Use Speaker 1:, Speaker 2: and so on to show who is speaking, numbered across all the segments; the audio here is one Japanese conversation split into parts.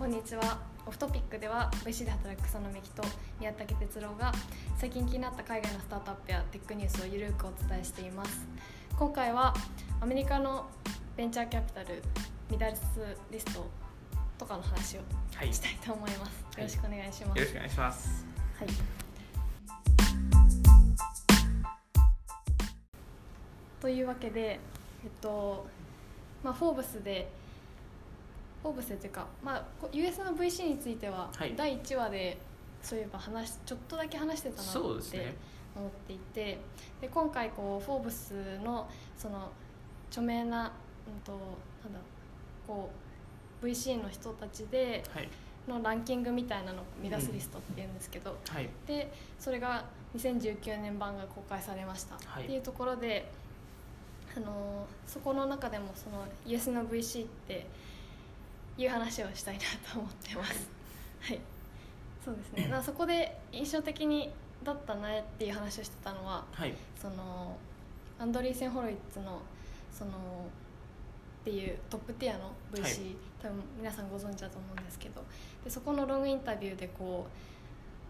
Speaker 1: こんにちは。オフトピックでは VC で働く草野美希と宮武哲郎が最近気になった海外のスタートアップやテックニュースをゆるくお伝えしています。今回はアメリカのベンチャーキャピタルミダルスリストとかの話を
Speaker 2: はい、
Speaker 1: したいと思います、よろしくお願いします、
Speaker 2: よろしくお願いします。
Speaker 1: はい。というわけで、えっと、まあ、フォーブスで、フォーブスでというか、まあ、こ US の VC については、
Speaker 2: はい。
Speaker 1: 第1話で、そういえば話し、ちょっとだけ話してたなって
Speaker 2: そうですね。
Speaker 1: 思っていて、で今回こう、フォーブスの、その、著名な、うんと、なんだ、こう、VC の人たちで
Speaker 2: はい、
Speaker 1: のランキングみたいなのをミダスリストっていうんですけど、
Speaker 2: はい、
Speaker 1: でそれが2019年版が公開されました、
Speaker 2: はい。
Speaker 1: っていうところで、あのーそこの中でもその US の VC っていう話をしたいなと思ってます。はい。そうですね。そこで印象的にだったねっていう話をしてたのは
Speaker 2: はい、
Speaker 1: そのアンドリーセン・ホロイッツのそのっていうトップティアの VC、
Speaker 2: はい。
Speaker 1: 多分皆さんご存知だと思うんですけどでそこのロングインタビューでこ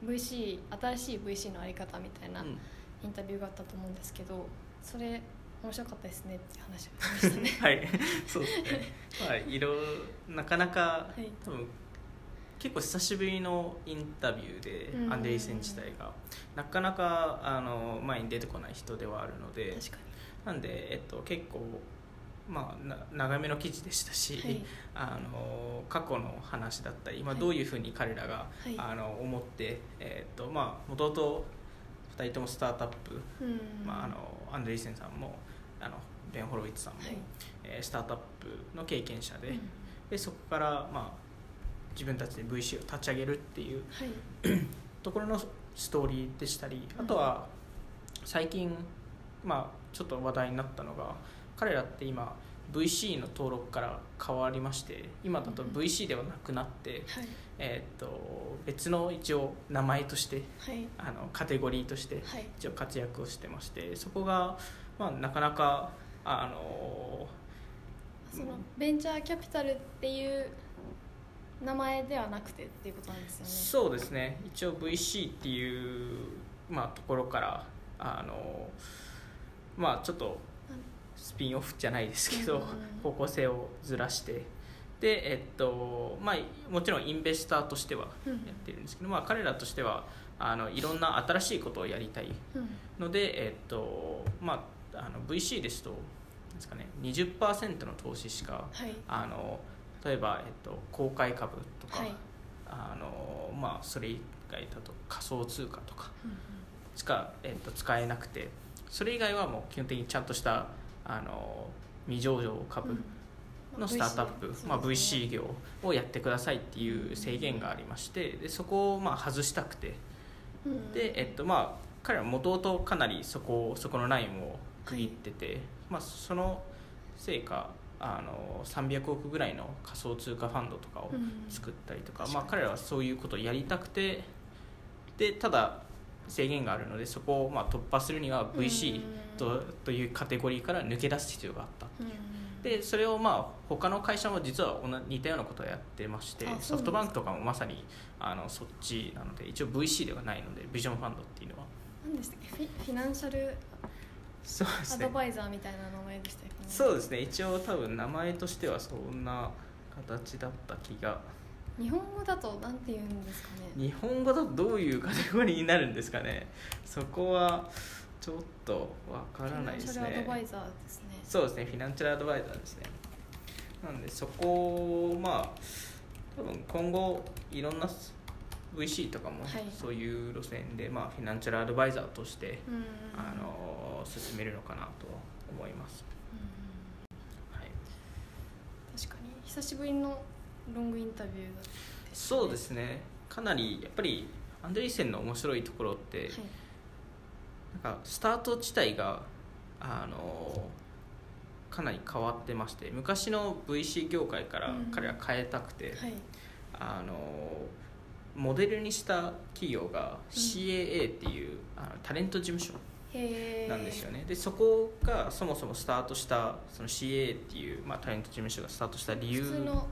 Speaker 1: う VC 新しい VC のあり方みたいな
Speaker 2: うん。
Speaker 1: インタビューがあったと思うんですけどそれ面白かったですねって話をしましたね
Speaker 2: はい、そうですね。まあ、いろ、なかなか、
Speaker 1: い
Speaker 2: 多分。結構久しぶりのインタビューで、
Speaker 1: うん
Speaker 2: アンデリーセン自体が。なかなか、あの、前に出てこない人ではあるので。
Speaker 1: 確か
Speaker 2: なんで、えっと、結構。まあ、な長めの記事でしたし、
Speaker 1: にはい
Speaker 2: あの過去の話だったり、まあ、
Speaker 1: はい
Speaker 2: どういうふうに彼らが、
Speaker 1: はい
Speaker 2: あの思って、えーっとまあ、もともと2人ともスタートアップ、
Speaker 1: うん
Speaker 2: まあ、あのアンドリーセンさんもあのベン・ホロウィッツさんも、
Speaker 1: はい。
Speaker 2: えースタートアップの経験者で,、
Speaker 1: うん。
Speaker 2: でそこから、まあ、自分たちで VC を立ち上げるっていう
Speaker 1: はい。
Speaker 2: ところのストーリーでしたりあとは最近、まあ、ちょっと話題になったのが彼らって今 VC の登録から変わりまして今だと VC ではなくなって、
Speaker 1: はい。
Speaker 2: えーっと別の一応名前として
Speaker 1: はい。
Speaker 2: あのカテゴリーとして
Speaker 1: はい。
Speaker 2: 一応活躍をしてましてそこが、まあ、なかなかあの
Speaker 1: そのベンチャーキャピタルっていう名前ではなくてっていうことなんですよね。
Speaker 2: そうですね。一応 VC っていう、まあ、ところからあのまあちょっとスピンオフじゃないですけど、
Speaker 1: うん。
Speaker 2: 方向性をずらして。でえっとまあもちろんインベスターとしては
Speaker 1: うん。
Speaker 2: やってるんですけど、まあ、彼らとしてはあのいろんな新しいことをやりたい
Speaker 1: うん。
Speaker 2: ので、えっとまあ、あの VC ですとですか、ね、20%の投資しか
Speaker 1: はい。
Speaker 2: あの例えば、えっと、公開株とか、
Speaker 1: はい。
Speaker 2: あのまあ、それ以外だと仮想通貨とか
Speaker 1: うん
Speaker 2: しか、えっと、使えなくてそれ以外はもう基本的にちゃんとしたあの未上場株のスタートアップ、まあ、VC 業をやってくださいっていう制限がありましてでそこをまあ外したくて。で、えっとまあ、彼らはもともとかなりそこそこのラインを区切ってて、まあ、そのせいかあの300億ぐらいの仮想通貨ファンドとかを作ったりとか、
Speaker 1: うん
Speaker 2: まあ、彼らはそういうことをやりたくてでただ制限があるのでそこをまあ突破するには VC と,、というカテゴリーから抜け出す必要があった。でそれをまあ他の会社も実は同じ似たようなことをやってましてソフトバンクとかもまさにあのそっちなので一応 VC ではないのでビジョンファンドっていうのは。
Speaker 1: 何でしたっけ？フィフィナンシャル
Speaker 2: そうですね。
Speaker 1: アドバイザーみたいな名前でしたっけ
Speaker 2: そうですね。一応多分名前としてはそんな形だった気が。
Speaker 1: 日本語だとなんて言うんですかね。
Speaker 2: 日本語だとどういうカテゴリーになるんですかね。そこはちょっとわからないです
Speaker 1: フィナンシャルアドバイ
Speaker 2: ね
Speaker 1: ザーですね。
Speaker 2: そうですね。フィナンシャルアドバイザーですね。なんでそこをまあ多分今後いろんな VC とかも
Speaker 1: はい。
Speaker 2: そういう路線で、まあ、フィナンシャルアドバイザーとして、
Speaker 1: うん
Speaker 2: あの進めるのかなと思います、
Speaker 1: うん
Speaker 2: はい、
Speaker 1: 確かに。久しぶりのロングインタビューだったね。
Speaker 2: そうですね。かなりやっぱりアンドリーセンの面白いところって、
Speaker 1: はい。
Speaker 2: なんかスタート自体があのかなり変わってまして昔の VC 業界から
Speaker 1: うん
Speaker 2: 彼は変えたくて、
Speaker 1: はい。
Speaker 2: あのモデルにした企業が CAA っていう、あのタレント事務所なんですよね、でそこがそもそもスタートしたその CAA っていう、まあ、タレント事務所がスタートした理由。
Speaker 1: 普通の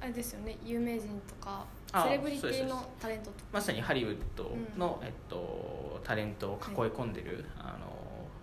Speaker 1: あれですよね有名人とか
Speaker 2: あ
Speaker 1: セレブリティのタレントとか。
Speaker 2: まさにハリウッドの、えっと、タレントを囲い込んでる、あの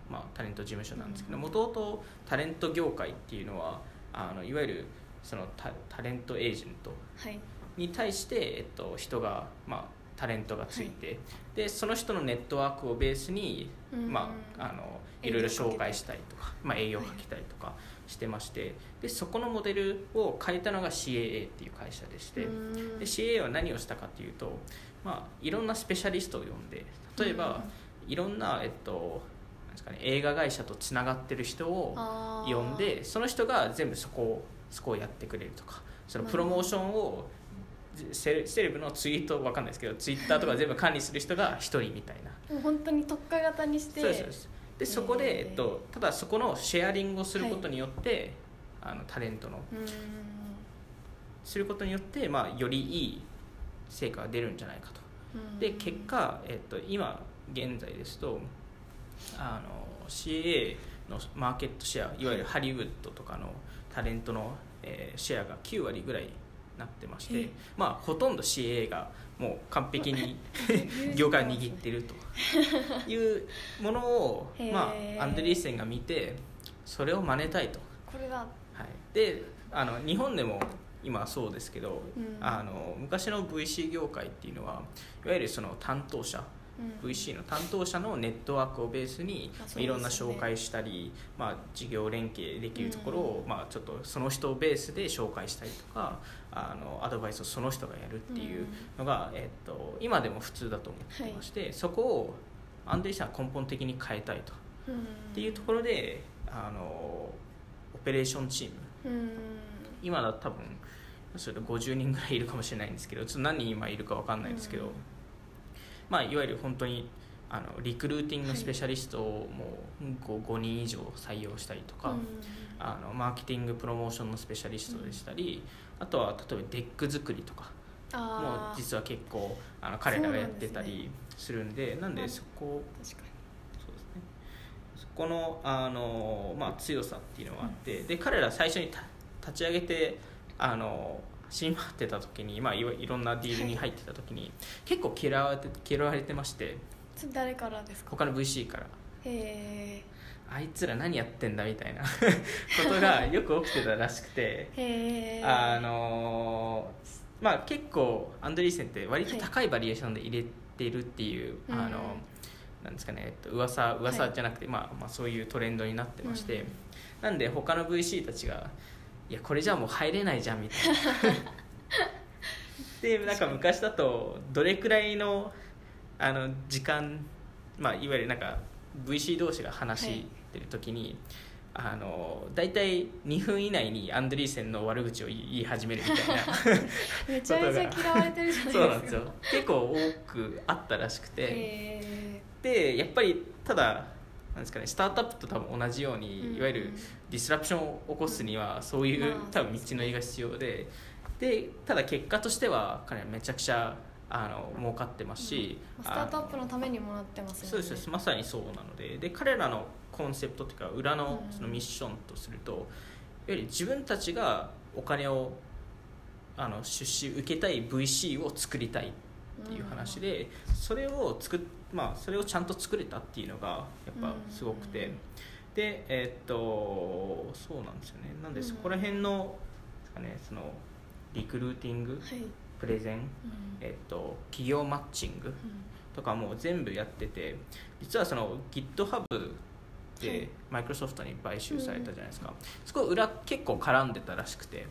Speaker 2: まあ、タレント事務所なんですけど
Speaker 1: うん。
Speaker 2: もともとタレント業界っていうのはあのいわゆるそのタタレントエージェント
Speaker 1: はい
Speaker 2: に対して、えっと、人が、まあ、タレントがついて、でその人のネットワークをベースに、
Speaker 1: うん。
Speaker 2: まあ、あのいろいろ紹介したりとか、まあ、営業をかけたりとかしてましてでそこのモデルを変えたのが CAA っていう会社でして。
Speaker 1: うん。
Speaker 2: で CA は何をしたかというと、まあ、いろんなスペシャリストを呼んで例えば、いろんな、えっとなんですかね、映画会社とつながってる人を呼んでその人が全部そこをそこをやってくれるとかそのプロモーションをセレセレブのツイートわかんないですけどツイッターとか全部管理する人が一人みたいな。
Speaker 1: もう本当に特化型にして。
Speaker 2: そうですそうです。でそこで、
Speaker 1: へー。
Speaker 2: えっと、ただそこのシェアリングをすることによって、あのタレントの
Speaker 1: うん。
Speaker 2: することによって、まあ、よりいい成果が出るんじゃないかと。
Speaker 1: うん。
Speaker 2: で結果、えっと、今現在ですとあの CA のマーケットシェアいわゆるハリウッドとかのタレントの、えーシェアが9割ぐらいになってまして
Speaker 1: え、
Speaker 2: まあ、ほとんど CA がもう完璧に 業界を握ってると いうものを、まあ、アンドリーセンが見てそれを真似たいと。
Speaker 1: これだ
Speaker 2: はい、であの日本でも今そうですけど、
Speaker 1: うん。
Speaker 2: あの昔の VC 業界っていうのはいわゆるその担当者、
Speaker 1: うん
Speaker 2: VC の担当者のネットワークをベースに、いろんな紹介したり、まあ、事業連携できるところを、まあ、ちょっとその人をベースで紹介したりとかあのアドバイスをその人がやるっていうのが、えっと、今でも普通だと思っていまして、そこをアンドリーさんは根本的に変えたいと。
Speaker 1: うん。
Speaker 2: っていうところであのオペレーションチーム。
Speaker 1: うん。
Speaker 2: 今だと多分それで50人ぐらいいるかもしれないんですけどちょっと何人今いるか分かんないんですけど、
Speaker 1: うん
Speaker 2: まあ、いわゆる本当にあのリクルーティングのスペシャリストをもう 5, 5人以上採用したりとか、
Speaker 1: うん。
Speaker 2: あのマーケティングプロモーションのスペシャリストでしたり、あとは例えば deck 作りとかも実は結構あの彼らがやってたりするんでなんでそこ
Speaker 1: 確か
Speaker 2: そうですね。そこのあの、まあ、強さっていうのがあって、で彼ら最初に。た立ち上げてあの走り回ってた時に、まあ、いわいろんなディールに入ってた時に、結構嫌われて嫌われてまして
Speaker 1: 誰からですか？
Speaker 2: 他の VC から。
Speaker 1: へ
Speaker 2: あいつら何やってんだみたいな ことがよく起きてたらしくて
Speaker 1: えへえ。
Speaker 2: あのまあ結構アンドリーセンって割と高いバリエーションで入れてるっていう、
Speaker 1: うん。
Speaker 2: あのなんですかね、えっと、噂噂じゃなくて、まあ、まあそういうトレンドになってまして、
Speaker 1: うん
Speaker 2: なんで他の VC たちがいやこれじゃもう入れないじゃんみたいな。でなんか昔だとどれくらいのあの時間、まあ、いわゆるなんか VC 同士が話してる時に、あの大体2分以内にアンドリーセンの悪口を言い始めるみたいな。
Speaker 1: めちゃめちゃ嫌われてるじゃないですか。
Speaker 2: そうなんですよ。結構多くあったらしくて、
Speaker 1: へ
Speaker 2: でやっぱりただなんですかねスタートアップと多分同じように、
Speaker 1: うん。
Speaker 2: いわゆるディスラプションを起こすにはそういう、
Speaker 1: まあ
Speaker 2: 多分道のりが必要ででただ結果としては彼はめちゃくちゃあの儲かってますし、
Speaker 1: ースタートアップのためにもなってますよね。
Speaker 2: そうですまさにそうなのでで彼らのコンセプトというか裏の
Speaker 1: うん。
Speaker 2: そのミッションとすると、いわゆる自分たちがお金をあの出資受けたい VC を作りたい。っていう話で、それを作っまあそれをちゃんと作れたっていうのがやっぱすごくて、
Speaker 1: うん
Speaker 2: でえーっとそうなんですよね。なんでそこら辺の,、ですかね、そのリクルーティング
Speaker 1: はい、
Speaker 2: プレゼン、
Speaker 1: うん。
Speaker 2: えーっと企業マッチングとかも全部やってて実はその GitHub
Speaker 1: はい。
Speaker 2: でマイクロソフトに買収されたじゃないですか、そこ裏結構絡んでたらしくて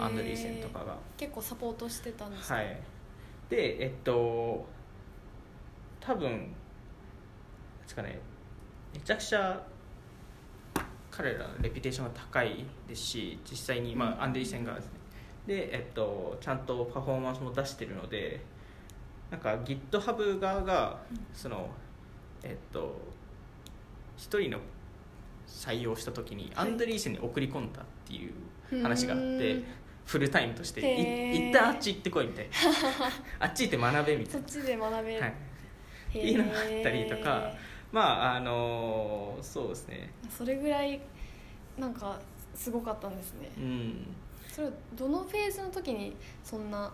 Speaker 2: アンドリー。センとかが。
Speaker 1: 結構サポートしてたんですか？
Speaker 2: はいでえっと多分ですかねめちゃくちゃ彼らのレピュテーションが高いですし実際に、まあ、アンデリーセンがですね。で、えっと、ちゃんとパフォーマンスも出してるのでなんか GitHub 側がそのえっと一人の採用した時にア
Speaker 1: はい。
Speaker 2: ンドリーセンに送り込んだっていう話があって、
Speaker 1: うん
Speaker 2: フルタイムとしてい一旦あっち行ってこいみたいな。あっち行って学べみたい
Speaker 1: そっちで学べ。る、
Speaker 2: な、はい、いうのがあったりとかまああのそうですね。
Speaker 1: それぐらいなんかすごかったんですね。
Speaker 2: うん。
Speaker 1: それはどのフェーズの時にそんな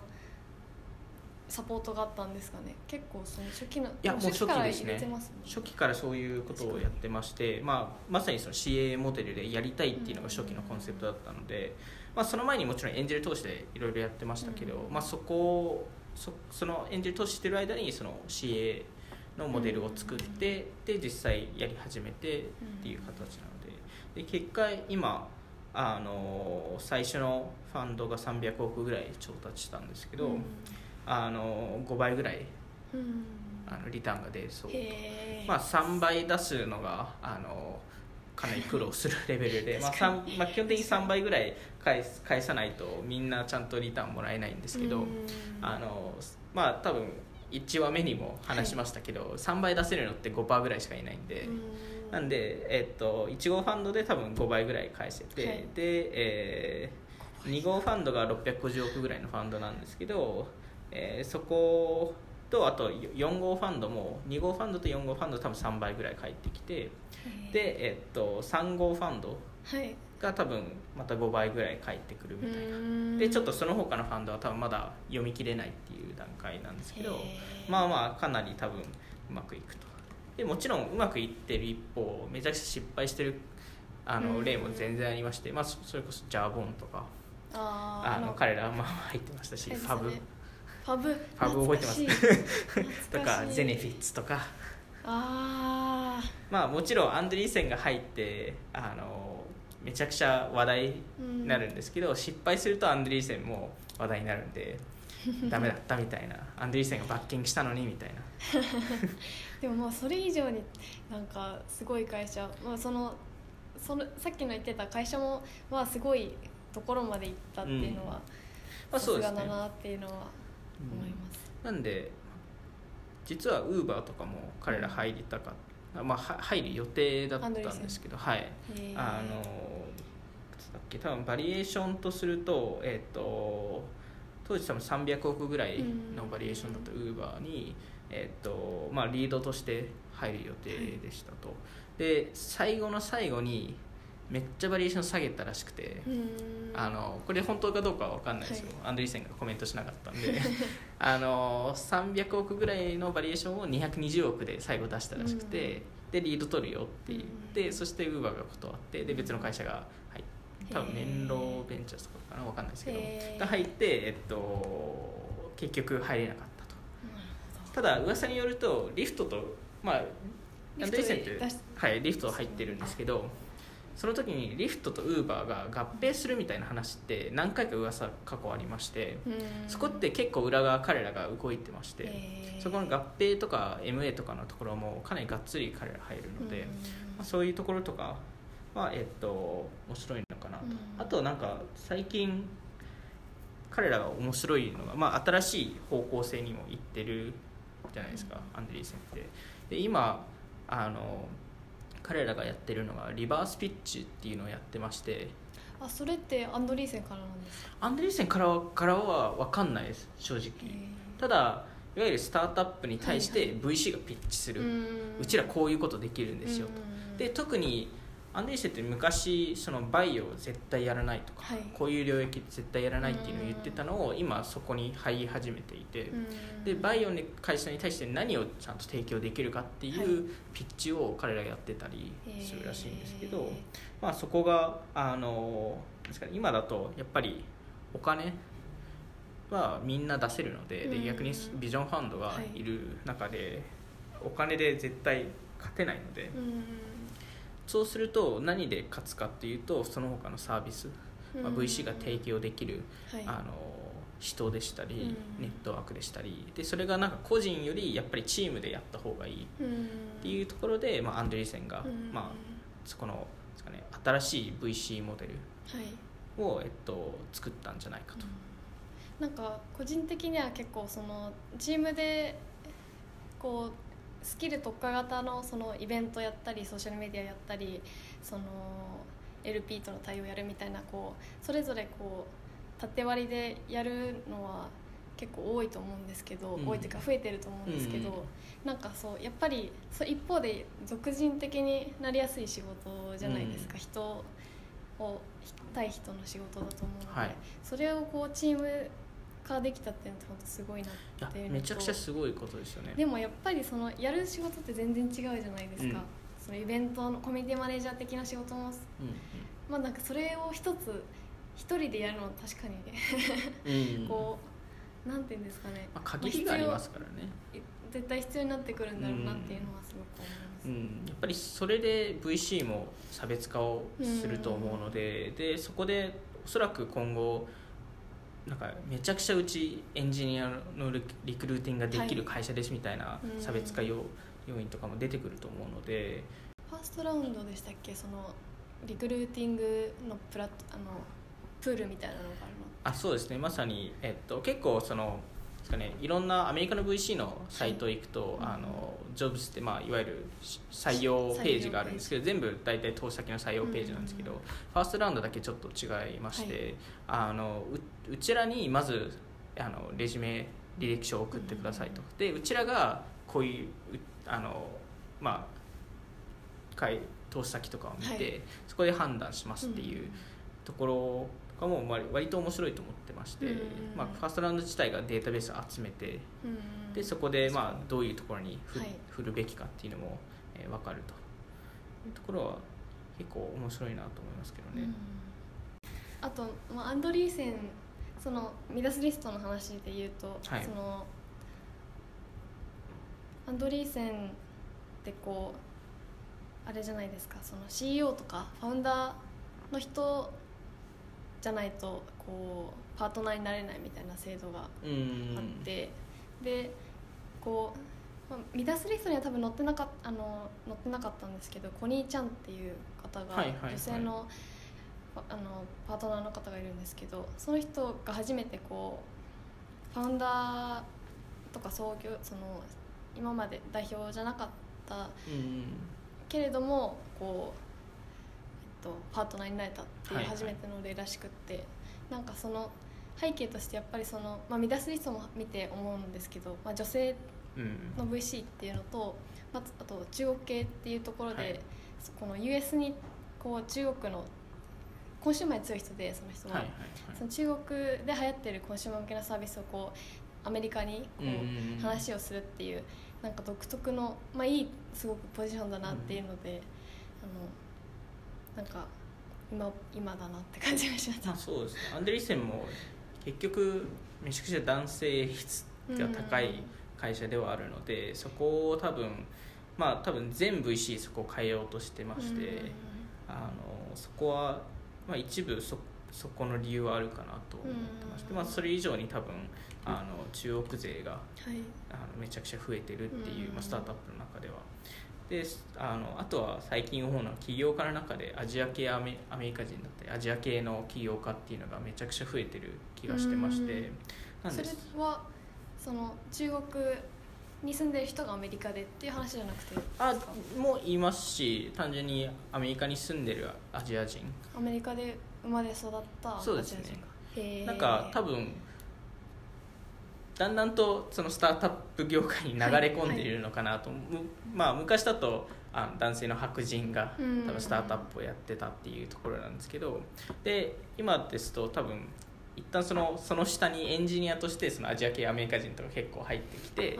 Speaker 1: サポートがあったんですかね？結構その初期の
Speaker 2: いやもう初期
Speaker 1: から
Speaker 2: ですね。初期からそういうことをやってまして、まあ、まさにその CA モデルでやりたいっていうのが初期のコンセプトだったので、まあ、その前にもちろんエンジェル投資でいろいろやってましたけど、
Speaker 1: うん。
Speaker 2: まあ、そこをそそのエンジェル投資してる間にその CA のモデルを作って、で実際やり始めてっていう形なので。で結果今あの最初のファンドが300億ぐらい調達したんですけど、
Speaker 1: うん。
Speaker 2: あの5倍ぐらい
Speaker 1: うん。
Speaker 2: あのリターンが出そう。
Speaker 1: へえ
Speaker 2: まあ、3倍出すのがあのかなり苦労するレベルで、まあまあ、基本的に3倍ぐらい返す返さないとみんなちゃんとリターンもらえないんですけど、
Speaker 1: うん。
Speaker 2: あのまあ多分1話目にも話しましたけど、3倍出せるのって5%ぐらいしかいないんで、
Speaker 1: うん。
Speaker 2: なんで、えっと、1号ファンドで多分5倍ぐらい返せて、
Speaker 1: はい。
Speaker 2: で、えー2号ファンドが650億ぐらいのファンドなんですけど、えーそことあと4号ファンドも2号ファンドと4号ファンド多分3倍ぐらい返ってきてで、えっと、3号ファンド
Speaker 1: はい。
Speaker 2: が多分また5倍ぐらい返ってくるみたいな。
Speaker 1: うん。
Speaker 2: でちょっとその他のファンドは多分まだ読み切れないっていう段階なんですけどまあまあかなり多分うまくいくと。でもちろんうまくいってる一方めちゃくちゃ失敗してるあの
Speaker 1: うん。
Speaker 2: 例も全然ありまして、まあ、そそれこそジャーボンとか
Speaker 1: あ
Speaker 2: の彼らはまあ入ってましたし
Speaker 1: あれです
Speaker 2: ファブ。
Speaker 1: ねファブ。
Speaker 2: ファブ覚えてます。とかゼネフィッツとか。
Speaker 1: あ
Speaker 2: まあもちろんアンドリーセンが入ってあのめちゃくちゃ話題になるんですけど、失敗するとアンドリーセンも話題になるんで ダメだったみたいな。アンドリーセンがバッキングしたのにみたいな。
Speaker 1: でももうそれ以上になんかすごい会社、まあ、そのそのさっきの言ってた会社もまあすごいところまで行ったっていうのは、
Speaker 2: まあ
Speaker 1: さ
Speaker 2: そうですね。
Speaker 1: すがだなっていうのは思います、
Speaker 2: なんで実はウーバーとかも彼ら入りたかった、まあ、は入る予定だったんですけどはい。あのだっけ？多分バリエーションとするとえっ、と当時多分300億ぐらいのバリエーションだったウーバーに、えっとまあ、リードとして入る予定でしたと、で最後の最後にめっちゃバリエーション下げたらしくて、あのこれ本当かどうかは分かんないですよ、アンドリーセンがコメントしなかったんで あの300億ぐらいのバリエーションを220億で最後出したらしくて、でリード取るよって言って、そしてウーバーが断ってで別の会社が入って多分年老ベンチャーズとかかな分かんないですけどが入って、えっと、結局入れなかったと。ただ噂によるとリフトとまあアンドリーセンってはい、リフト入ってるんですけどその時にリフトとウーバーが合併するみたいな話って何回か噂過去ありましてそこって結構裏側彼らが動いてましてそこの合併とか MA とかのところもかなりがっつり彼ら入るので、
Speaker 1: うん。
Speaker 2: まあ、そういうところとかは、えっと、面白いのかなと、
Speaker 1: うん。
Speaker 2: あとなんか最近彼らが面白いのが、まあ、新しい方向性にもいってるじゃないですか、アンドリーセンってで今あの彼らがやってるのがリバースピッチっていうのをやってまして
Speaker 1: あそれってアンドリーセンからなんですか？
Speaker 2: アンドリーセンからはからは分かんないです正直。ただいわゆるスタートアップに対して VC がピッチする、うちらこういうことできるんですよと、で特にアンデリーセって昔そのバイオを絶対やらないとか、
Speaker 1: はい。
Speaker 2: こういう領域絶対やらないっていうのを言ってたのを今そこに入り始めていて、でバイオの会社に対して何をちゃんと提供できるかって
Speaker 1: はい。
Speaker 2: いうピッチを彼らやってたりするらしいんですけど、まあ、そこがあの今だとやっぱりお金はみんな出せるので,、
Speaker 1: うん。
Speaker 2: で逆にビジョンファンドがい。る中で、お金で絶対勝てないので。そうすると何で勝つかっていうとその他のサービス、まあ、VC が提供できる、
Speaker 1: はい。
Speaker 2: あの人でしたり、
Speaker 1: うん。
Speaker 2: ネットワークでしたりでそれがなんか個人よりやっぱりチームでやった方がいいっていうところで、まあ、アンドリーセンが、まあ、そこのですか、ね、新しい VC モデル
Speaker 1: はい。
Speaker 2: を、えっと、作ったんじゃないかと。
Speaker 1: なんか個人的には結構そのチームでこうスキル特化型のそのイベントやったりソーシャルメディアやったりその LP との対応やるみたいなこうそれぞれこう縦割りでやるのは結構多いと思うんですけど、
Speaker 2: うん。
Speaker 1: 多いというか増えてると思うんですけど、
Speaker 2: うん。うん
Speaker 1: なんかそうやっぱりそう一方で俗人的になりやすい仕事じゃないですか、人を対人の仕事だと思うので、
Speaker 2: はい。
Speaker 1: それをこうチーム化できたっていうのって本当すごいなっていうのと
Speaker 2: めちゃくちゃすごいことですよね。
Speaker 1: でもやっぱりそのやる仕事って全然違うじゃないですか、
Speaker 2: うん。
Speaker 1: そのイベントのコミュニティマネージャー的な仕事も
Speaker 2: うん。
Speaker 1: まあなんかそれを一つ一人でやるのは確かにね、
Speaker 2: うん。う ん
Speaker 1: こうなんていうんですかね、
Speaker 2: まあ、限りがありますからね、
Speaker 1: 絶対必要になってくるんだろうなっていうのはすごく思います、
Speaker 2: うん、やっぱりそれで VC も差別化をすると思うので,、でそこでおそらく今後なんかめちゃくちゃうちエンジニアのリリクルーティングができる会社ですみたいな
Speaker 1: うん
Speaker 2: 差別化要要因とかも出てくると思うので、
Speaker 1: ファーストラウンドでしたっけ？そのリクルーティングのプラあのプールみたいなのがあるの
Speaker 2: あそうですね。まさに、えっと、結構そのですかね、いろんなアメリカの VC のサイト行くと、
Speaker 1: はい
Speaker 2: あのジョブスって、まあ、いわゆる採用ページがあるんですけど全部大体投資先の採用ページなんですけど、
Speaker 1: うん。
Speaker 2: ファーストラウンドだけちょっと違いまして、あのううちらにまずあのレジュメ履歴書を送ってくださいと、でうちらがこういううあのまあ会投資先とかを見て、
Speaker 1: はい。
Speaker 2: そこで判断しますっていうところとかも割割と面白いと思ってまして、
Speaker 1: うん。
Speaker 2: まあ、ファーストラウンド自体がデータベースを集めて
Speaker 1: うん。
Speaker 2: でそこでまあどういうところに振,、
Speaker 1: はい。
Speaker 2: 振るべきかっていうのも、えー分かると。いうところは結構面白いなと思いますけどね。
Speaker 1: あと、まあ、アンドリーセンそのミダスリストの話で言うと、
Speaker 2: はい。
Speaker 1: そのアンドリーセンってこうあれじゃないですかその CEO とかファウンダーの人じゃないとこうパートナーになれないみたいな制度が
Speaker 2: うん。
Speaker 1: あって、でこう、まあ、ミダスリストには多分載ってなかっあの載ってなかったんですけどコニーちゃんっていう方が、女性のああのパートナーの方がいるんですけどその人が初めてこうファウンダーとか創業その今まで代表じゃなかった
Speaker 2: うん。
Speaker 1: けれどもこう、と、パートナーになれたっていう
Speaker 2: はいはい。
Speaker 1: 初めての例らしくって、なんかその背景としてやっぱりその、まあ、ミダスリストも見て思うんですけど、まあ、女性
Speaker 2: うん
Speaker 1: の VC っていうのと、まあ、あと中国系っていうところで、
Speaker 2: はい。
Speaker 1: そこの US にこう中国のコンシューマーに強い人でその人は、
Speaker 2: はいはい
Speaker 1: その中国で流行ってるコンシューマー向けのサービスをこうアメリカにこう、話をするっていうなんか独特の、まあ、いいすごくポジションだなっていうので、あのなんか今今だなって感じがしました
Speaker 2: まあ、。そうですね。アンデリーセンも結局めちゃくちゃ男性率が高い会社ではあるので、そこを多分まあ多分全 VC そこを変えようとしてまして、あのそこは、まあ、一部そそこの理由はあるかなと思ってまして、
Speaker 1: うん。
Speaker 2: まあ、それ以上に多分あの中国勢が
Speaker 1: はい。
Speaker 2: あのめちゃくちゃ増えてるっていう、
Speaker 1: うん。
Speaker 2: まあ、スタートアップの中では。であのあとは最近思うのは起業家の中でアジア系アメアメリカ人だったりアジア系の起業家っていうのがめちゃくちゃ増えてる気がしてまして、
Speaker 1: うん。それはその中国に住んでる人がアメリカでっていう話じゃなくて
Speaker 2: あもいますし単純にアメリカに住んでるアジア人。
Speaker 1: アメリカで生まれ育った
Speaker 2: そうですね。
Speaker 1: アジア人がへー。
Speaker 2: なんか多分だんだんとそのスタートアップ業界に流れ込んでいるのかなと、むまあ、昔だとあ男性の白人が
Speaker 1: うん。
Speaker 2: 多分スタートアップをやってたっていうところなんですけどで今ですと多分一旦そのその下にエンジニアとしてそのアジア系アメリカ人とか結構入ってきて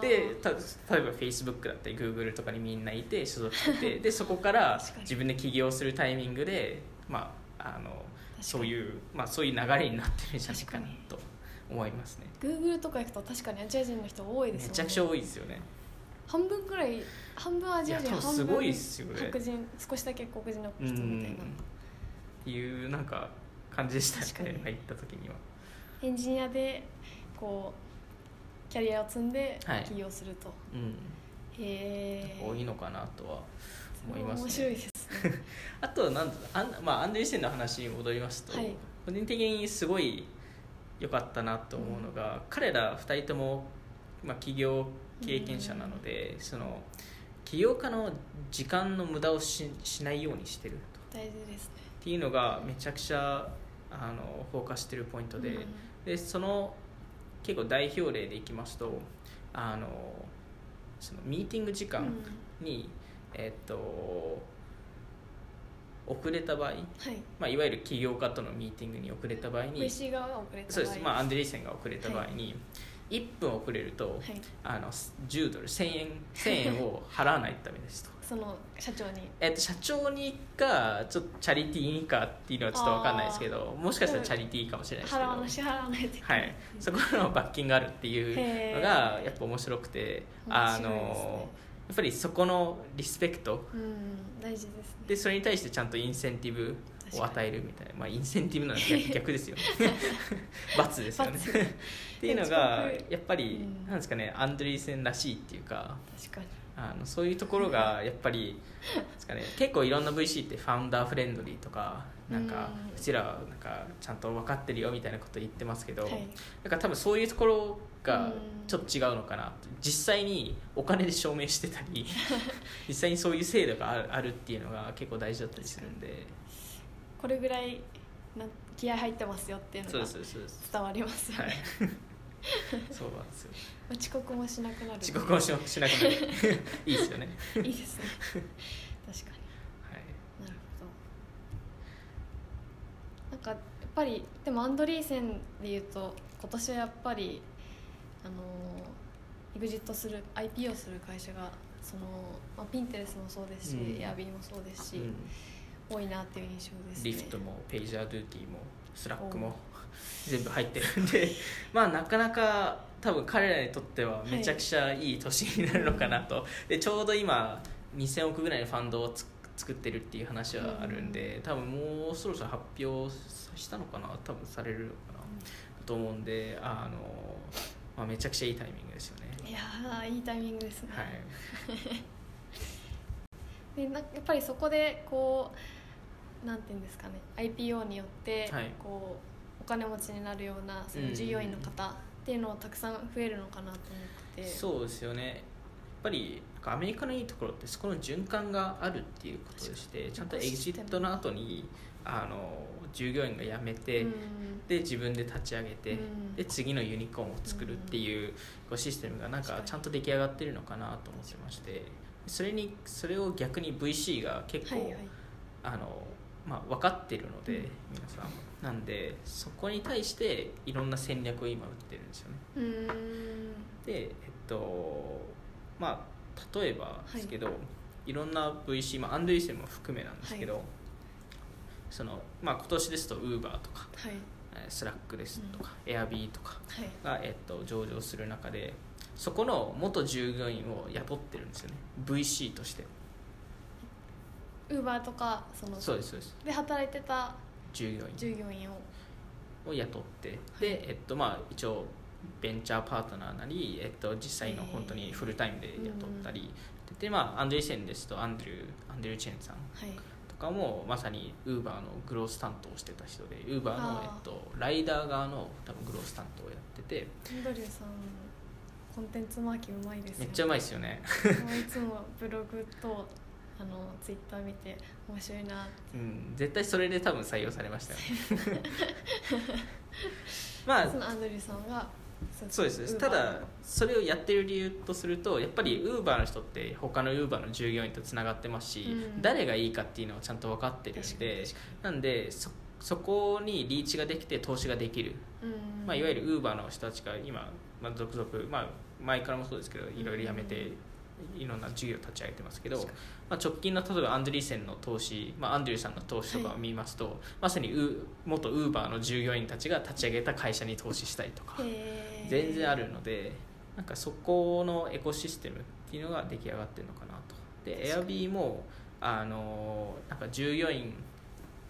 Speaker 2: でた例えば Facebook だったり Google とかにみんないて所属してて でそこから自分で起業するタイミングで、まあ、あのそういう、まあ、そういう流れになってるんじゃないかなと思いますね。
Speaker 1: Google とか行くと確かにアジア人の人多いですよね。
Speaker 2: めちゃくちゃ多いですよね。
Speaker 1: 半分くらい半分アジア人半分
Speaker 2: すごいっすよね。
Speaker 1: 白人少しだけ黒人の
Speaker 2: うん
Speaker 1: 人みたいな。
Speaker 2: っていうなんか感じでしたね入った時には。
Speaker 1: エンジニアでこうキャリアを積んで
Speaker 2: はい。
Speaker 1: 起業すると、
Speaker 2: うん。
Speaker 1: へえ
Speaker 2: 多いのかなとは思いますね。
Speaker 1: 面白いですね。
Speaker 2: あとはなんだあん、まあ、アンデリセンの話に戻りますと、
Speaker 1: はい。
Speaker 2: 個人的にすごい良かったなと思うのが、彼ら2人とも、まあ、起業経験者なので、その起業家の時間の無駄をししないようにしてると。
Speaker 1: 大事ですね。
Speaker 2: っていうのがめちゃくちゃあのフォーカスしてるポイントで,、
Speaker 1: うん。
Speaker 2: でその結構代表例でいきますとあのそのミーティング時間に、えっと遅れた場合、
Speaker 1: はい。
Speaker 2: まあ、いわゆる起業家とのミーティングに遅れた場合に
Speaker 1: VC 側が遅れた場合。
Speaker 2: そうです、まあ、アンデリーセンが遅れた場合に、1分遅れると、
Speaker 1: はい。
Speaker 2: あの10ドル1000円1000円を 払わないとダメですと。
Speaker 1: その社長に。
Speaker 2: えっと、社長にかちょっとチャリティーにかっていうのはちょっと分かんないですけどもしかしたらチャリティーかもしれないですけど。
Speaker 1: 払わな支払わないとい
Speaker 2: はい、そこの罰金があるっていうのがやっぱ面白くてあ
Speaker 1: 面白いですね。
Speaker 2: のやっぱりそこのリスペクト。
Speaker 1: うん大事ですね。
Speaker 2: でそれに対してちゃんとインセンティブを与えるみたいな、まあ、インセンティブなの逆逆ですよ。ね 罰ですよね。
Speaker 1: 罰。
Speaker 2: っていうのがやっぱり、
Speaker 1: うん。
Speaker 2: なんですかねアンドリーセンらしいっていうか
Speaker 1: 確かに。
Speaker 2: あのそういうところが やっぱりなんですか、ね、結構いろんな VC ってファウンダーフレンドリーとかなんか
Speaker 1: う
Speaker 2: ちらはなんかちゃんと分かってるよみたいなこと言ってますけど、
Speaker 1: はい。
Speaker 2: だから多分そういうところが
Speaker 1: うん。
Speaker 2: ちょっと違うのかな実際にお金で証明してたり 実際にそういう制度があるあるっていうのが結構大事だったりするんで。
Speaker 1: これぐらいな気合入ってますよっていうのが伝わりますよ
Speaker 2: はい。
Speaker 1: ね、
Speaker 2: そうなんですよ。
Speaker 1: 遅刻もしなくなる。
Speaker 2: 遅刻もししなくなる。いいですよね。
Speaker 1: いいですね。確かに。
Speaker 2: はい。
Speaker 1: なるほど。なんかやっぱりでも Andreessen でいうと今年はやっぱりあのエグジットする IP をする会社がその、まあ、 Pinterest もそうですし、
Speaker 2: うん。
Speaker 1: エアビーもそうですし、
Speaker 2: うん。
Speaker 1: 多いなっていう印象ですね。
Speaker 2: Lyftも PagerDuty も Slack も全部入ってるんで まあなかなか多分彼らにとってはめちゃくちゃいい年になるのかなと、でちょうど今2000億ぐらいのファンドをつ作ってるっていう話はあるんで、多分もうそろそろ発表したのかな？多分されるのかな、と思うんであの、まあ、めちゃくちゃいいタイミングですよね。
Speaker 1: いやーいいタイミングですね、
Speaker 2: はい。
Speaker 1: でなやっぱりそこでこうなんていうんですかね。IPO によって
Speaker 2: はい。
Speaker 1: こう、お金持ちになるようなその従業員の方っていうのをたくさん増えるのかなと思ってて。
Speaker 2: そうですよね。やっぱりアメリカのいいところってそこの循環があるっていうことでしてちゃんとエグジットの後にあの従業員が辞めて、
Speaker 1: うん。
Speaker 2: で自分で立ち上げて、
Speaker 1: うん。
Speaker 2: で次のユニコーンを作るっていう,、こうシステムがなんかちゃんと出来上がってるのかなと思ってましてそれにそれを逆に VC が結構、
Speaker 1: はいはい。
Speaker 2: あのまあ、分かってるので、
Speaker 1: うん。
Speaker 2: 皆さんなんでそこに対していろんな戦略を今打ってるんですよね。でえっとまあ例えばですけど、い、ろんな VC、まあ、アンドリーセンも含めなんですけど、
Speaker 1: は
Speaker 2: そのまあ、今年ですと Uber とか
Speaker 1: はい。
Speaker 2: えースラックですとか、Airb とか
Speaker 1: はい。
Speaker 2: が、えっと、上場する中でそこの元従業員を雇ってるんですよね。VC として。
Speaker 1: ウーバーとかその
Speaker 2: そうですそうです。
Speaker 1: で働いてた
Speaker 2: 従業員。
Speaker 1: 従業員を。
Speaker 2: を雇ってで、えっとまあ、一応ベンチャーパートナーなり、えっと、実際の本当にフルタイムで雇ったり、でまあ、アンドリーセンですとアンドリューアンドリュー・チェンさんかもまさにウーバーのグロース担当をしてた人でウーバーのえっと、ライダー側の多分グロース担当をやってて
Speaker 1: アンドリューさんコンテンツマーキうまいですよ
Speaker 2: めっちゃうまいですよね、
Speaker 1: いつもブログとあのツイッター見て面白いな
Speaker 2: うん、絶対それで多分採用されましたよね。まあ
Speaker 1: そのアンドリューさんが
Speaker 2: そうです。ただそれをやってる理由とするとやっぱりウーバーの人って他のウーバーの従業員とつながってますし、
Speaker 1: うん。
Speaker 2: 誰がいいかっていうのをちゃんと分かってるんでなんでそそこにリーチができて投資ができる、
Speaker 1: うん。
Speaker 2: まあ、いわゆるウーバーの人たちが今、まあ、続々、まあ、前からもそうですけどいろいろ辞めていろんな事業を立ち上げてますけど、まあ、直近の例えばアンドリーセンの投資、まあ、アンドリューさんの投資とかを見ますと、まさにウ元ウーバーの従業員たちが立ち上げた会社に投資したりとか。全然あるのでなんかそこのエコシステムっていうのが出来上がってるのかなと。で
Speaker 1: 確か
Speaker 2: Airb もあのなんか従業員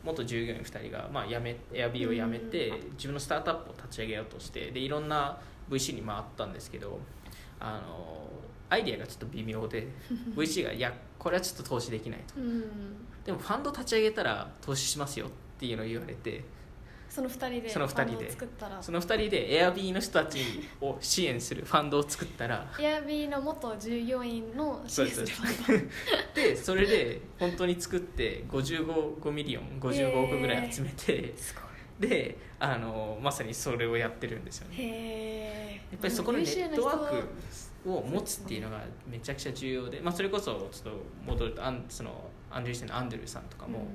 Speaker 2: 元従業員2人が、まあ、辞め Airb を辞めて自分のスタートアップを立ち上げようとしてでいろんな VC に回ったんですけどあのアイデアがちょっと微妙で VC が「いやこれはちょっと投資できない」と。
Speaker 1: うん。
Speaker 2: でもファンド立ち上げたら投資しますよっていうのを言われて
Speaker 1: その二人で
Speaker 2: その二人で。その2人で Airb の人たちを支援するファンドを作ったら。
Speaker 1: エアビーの元従業員の
Speaker 2: そうです
Speaker 1: システム
Speaker 2: でそれで本当に作って55 5ミリオン55億ぐらい集めて、であのまさにそれをやってるんですよね。やっぱりそこのネットワークを持つっていうのがめちゃくちゃ重要で、まあ、それこそちょっと戻るとアンそのアンドリューセンのアンドルーさんとかも、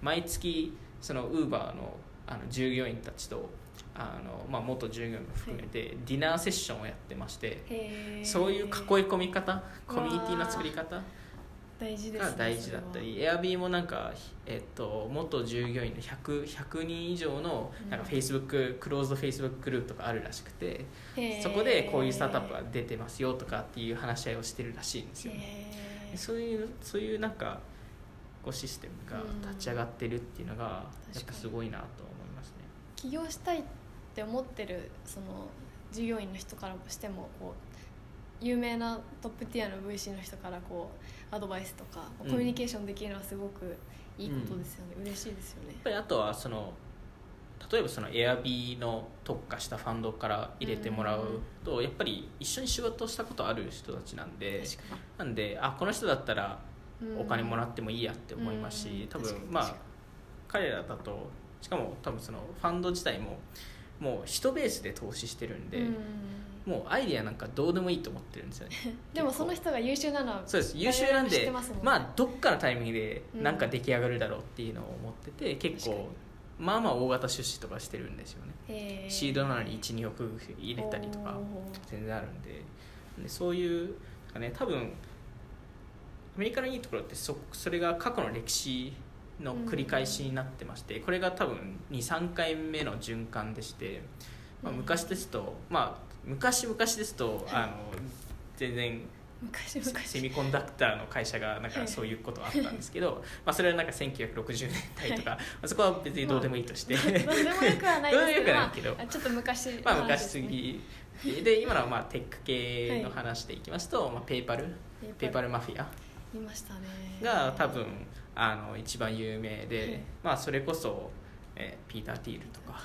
Speaker 2: 毎月そのウーバーのあの従業員たちとあの、まあ、元従業員も含めてディナーセッションをやってまして、そういう囲い込み方コミュニティの作り方
Speaker 1: 大事ですね
Speaker 2: が大事だった。り、エアビーもなんか、えっと、元従業員の 100, 100人以上のなんか
Speaker 1: うん
Speaker 2: Facebook、クローズド Facebook グループとかあるらしくて
Speaker 1: そ
Speaker 2: こでこういうスタートアップが出てますよとかっていう話し合いをしてるらしいんですよね。そういうそういうなんかこうシステムが立ち上がってるっていうのがやっぱすごいなと思いますね。
Speaker 1: 起業したいって思ってるその従業員の人からしてもこう有名なトップティアの VC の人からこうアドバイスとか
Speaker 2: うん。
Speaker 1: コミュニケーションできるのはすごくいいことですよね、嬉しいですよね。
Speaker 2: やっぱりあとはその例えばその Airb の特化したファンドから入れてもらうとやっぱり一緒に仕事をしたことある人たちなんでなんであこの人だったら
Speaker 1: に
Speaker 2: お金もらってもいいやって思います
Speaker 1: うん。
Speaker 2: し多分まあ彼らだとしかも多分そのファンド自体ももう人ベースで投資してるんで、
Speaker 1: うん
Speaker 2: もうアイディアなんかどうでもいいと思ってるんですよね。
Speaker 1: でもその人が優秀なのは
Speaker 2: そうです。優秀なんで
Speaker 1: ね。
Speaker 2: まあどっかのタイミングでなんか出来上がるだろうっていうのを思ってて、結
Speaker 1: 確か
Speaker 2: 構まあまあ大型出資とかしてるんですよね。シードなのに12億入れたりとか全然あるんで。でそういうなんかね多分アメリカのいいところってそそれが過去の歴史の繰り返しになってまして、これが多分23回目の循環でして、まあ、
Speaker 1: うん。
Speaker 2: 昔ですと、まあ昔々ですとあの全然
Speaker 1: 昔々。
Speaker 2: セミコンダクターの会社がなんかそういうことあったんですけど、まあそれはなんか1960年代とか、まあそこは別にどうでもいいとして、
Speaker 1: どうでもよくはないですけど。
Speaker 2: どうでもよくはないけど。
Speaker 1: まあちょっと昔。の
Speaker 2: まあ
Speaker 1: 話
Speaker 2: 昔
Speaker 1: ですね
Speaker 2: 次で今のはまあテック系の話でいきますと、まあ、ペイパル？ペイパル。マフィア？
Speaker 1: いましたね。
Speaker 2: が多分あの一番有名で、
Speaker 1: はい。
Speaker 2: まあそれこそ、えーピーター・ティールとか。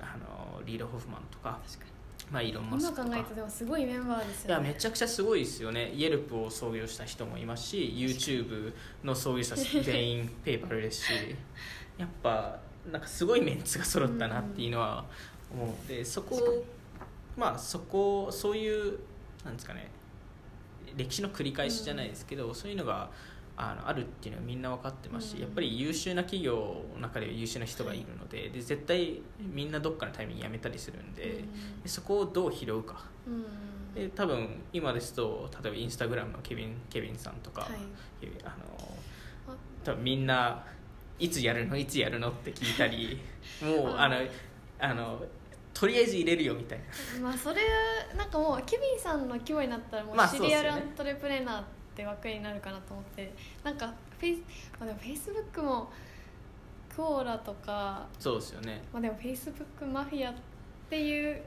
Speaker 2: あのリード・ホフマンとか、
Speaker 1: 確かに
Speaker 2: まあ、イーロン・マス
Speaker 1: 今考
Speaker 2: クとか
Speaker 1: えるとでもすごいメンバーです
Speaker 2: いや
Speaker 1: よね
Speaker 2: めちゃくちゃすごいですよね。イエルプを創業した人もいますし YouTube の創業者全員 ペイパルですしやっぱなんかすごいメンツが揃ったなっていうのは思う。のでそこまあそこそういうなんですかね歴史の繰り返しじゃないですけど、そういうのがあのあるっていうのはみんな分かってますし、
Speaker 1: うん。
Speaker 2: やっぱり優秀な企業の中では優秀な人がいるので,、で絶対みんなどっかのタイミングで辞めたりするんで,、でそこをどう拾うか。
Speaker 1: うんうん
Speaker 2: で多分今ですと例えばインスタグラムのケビンケビンさんとか、
Speaker 1: はい。
Speaker 2: あの
Speaker 1: あ。
Speaker 2: 多分みんないつやるの？いつやるの？って聞いたり もう
Speaker 1: あ
Speaker 2: あのあのとりあえず入れるよみたいな。
Speaker 1: まあそれなんかもうケビンさんの規模になったらもう
Speaker 2: まあ serial entrepreneur っ
Speaker 1: て枠になるかなと思ってなんかフェイス、まあ、でもフェイスブックも Quora とか、
Speaker 2: そうですよね。
Speaker 1: まあ、でもフェイスブックマフィアっていう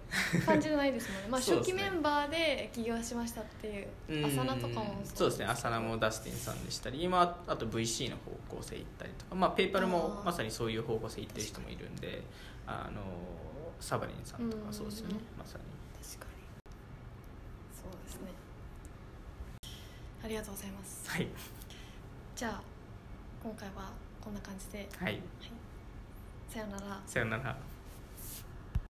Speaker 1: 感じじゃないですもんね。まあ初期メンバーで起業しましたっていう
Speaker 2: うん。
Speaker 1: 浅名とかも
Speaker 2: そうですね。浅名もダスティンさんでしたり今あと VC の方向性行ったりとか、まあ、 PayPal もまさにそういう方向性行ってる人もいるんであのサバリンさんとかそうですよね。
Speaker 1: うん。
Speaker 2: まさに
Speaker 1: 確かにそうですねありがとうございます。
Speaker 2: はい。
Speaker 1: じゃあ今回はこんな感じで、
Speaker 2: はい。
Speaker 1: さよなら。
Speaker 2: さよなら